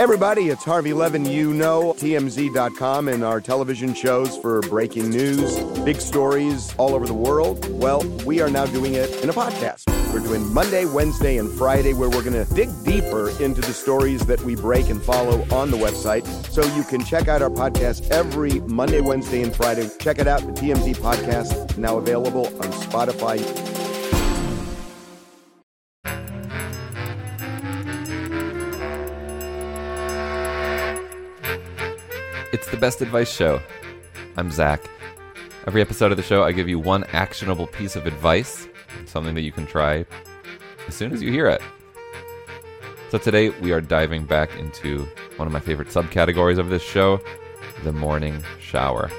Everybody, it's Harvey Levin. You know TMZ.com and our television shows for breaking news, big stories all over the world. Well, we are now doing it in a podcast. We're doing Monday, Wednesday, and Friday, where we're going to dig deeper into the stories that we break and follow on the website. So you can check out our podcast every Monday, Wednesday, and Friday. Check it out, the TMZ podcast, now available on Spotify. It's the Best Advice Show. I'm Zak. Every episode of the show, I give you one actionable piece of advice, something that you can try as soon as you hear it. So today, we are diving back into one of my favorite subcategories of this show the morning shower.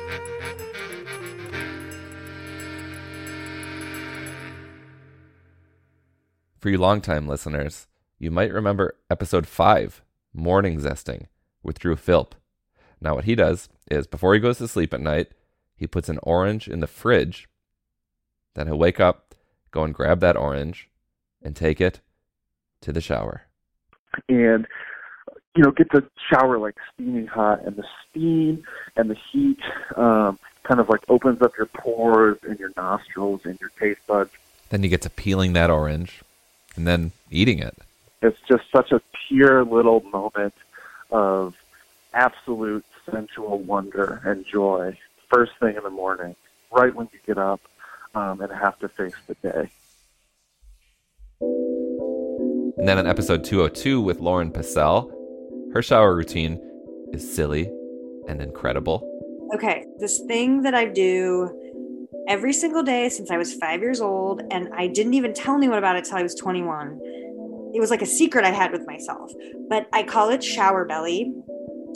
For you longtime listeners, you might remember episode 5, Morning Zesting, with Drew Philp. Now, what he does is before he goes to sleep at night, he puts an orange in the fridge. Then he'll wake up, go and grab that orange, and take it to the shower. and you know get the shower like steaming hot and the steam and the heat um, kind of like opens up your pores and your nostrils and your taste buds Then you get to peeling that orange and then eating it. it's just such a pure little moment of absolute sensual wonder and joy first thing in the morning right when you get up um, and have to face the day And then in episode 202 with Lauren Passell, her shower routine is silly and incredible. Okay, this thing that I do every single day since I was five years old, and I didn't even tell anyone about it till I was 21. It was like a secret I had with myself, but I call it shower belly.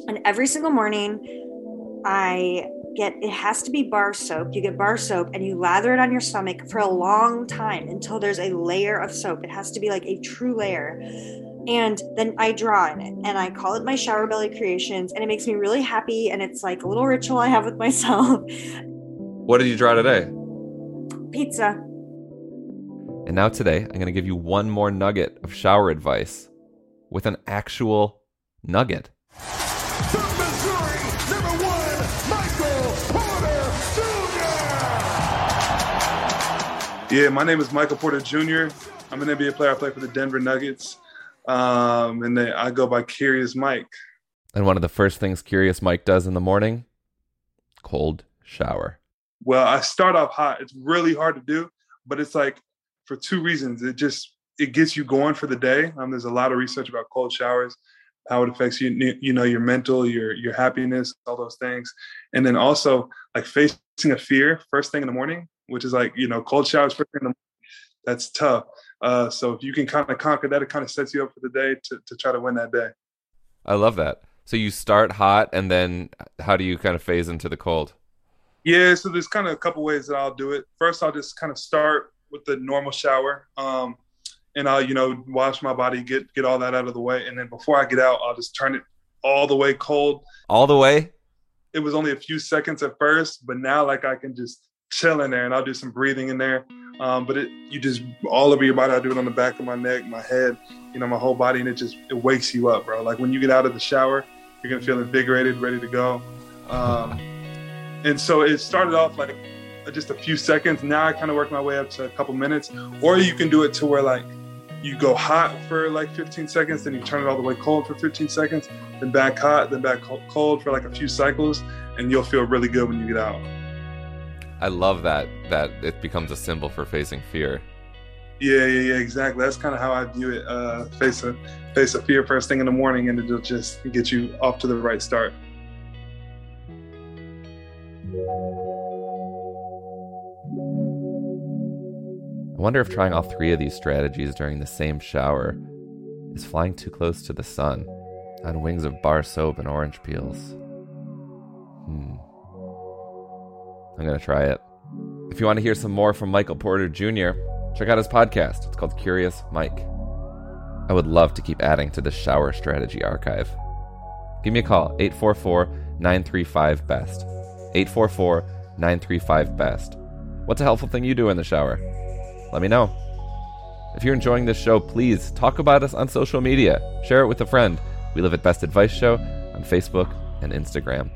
And every single morning, I get it has to be bar soap. You get bar soap and you lather it on your stomach for a long time until there's a layer of soap. It has to be like a true layer. And then I draw in it and I call it my shower belly creations. And it makes me really happy. And it's like a little ritual I have with myself. What did you draw today? Pizza. And now today, I'm going to give you one more nugget of shower advice with an actual nugget. From Missouri, number one, Michael Porter Jr. Yeah, my name is Michael Porter Jr. I'm an NBA player. I play for the Denver Nuggets. Um, and then I go by Curious Mike. And one of the first things Curious Mike does in the morning cold shower. Well, I start off hot. It's really hard to do, but it's like for two reasons. It just it gets you going for the day. Um, there's a lot of research about cold showers, how it affects you, you know, your mental, your your happiness, all those things, and then also like facing a fear first thing in the morning, which is like you know cold showers first thing in the morning. That's tough. Uh, so if you can kind of conquer that, it kind of sets you up for the day to to try to win that day. I love that. So you start hot and then how do you kind of phase into the cold? Yeah, so there's kind of a couple ways that I'll do it. First, I'll just kind of start with the normal shower, um, and I'll you know wash my body, get get all that out of the way, and then before I get out, I'll just turn it all the way cold. All the way? It was only a few seconds at first, but now like I can just chill in there, and I'll do some breathing in there. Um, but it you just all over your body. I do it on the back of my neck, my head, you know, my whole body, and it just it wakes you up, bro. Like when you get out of the shower, you're gonna feel invigorated, ready to go. Um, and so it started off like just a few seconds. Now I kind of work my way up to a couple minutes. Or you can do it to where like you go hot for like 15 seconds, then you turn it all the way cold for 15 seconds, then back hot, then back cold for like a few cycles, and you'll feel really good when you get out. I love that that it becomes a symbol for facing fear. Yeah, yeah, yeah, exactly. That's kind of how I view it. Uh, face a face a fear first thing in the morning, and it'll just get you off to the right start. I wonder if trying all three of these strategies during the same shower is flying too close to the sun on wings of bar soap and orange peels. Hmm. I'm going to try it. If you want to hear some more from Michael Porter Jr., check out his podcast. It's called Curious Mike. I would love to keep adding to the shower strategy archive. Give me a call, 844 935 BEST. 844 935 BEST. What's a helpful thing you do in the shower? Let me know. If you're enjoying this show, please talk about us on social media. Share it with a friend. We live at Best Advice Show on Facebook and Instagram.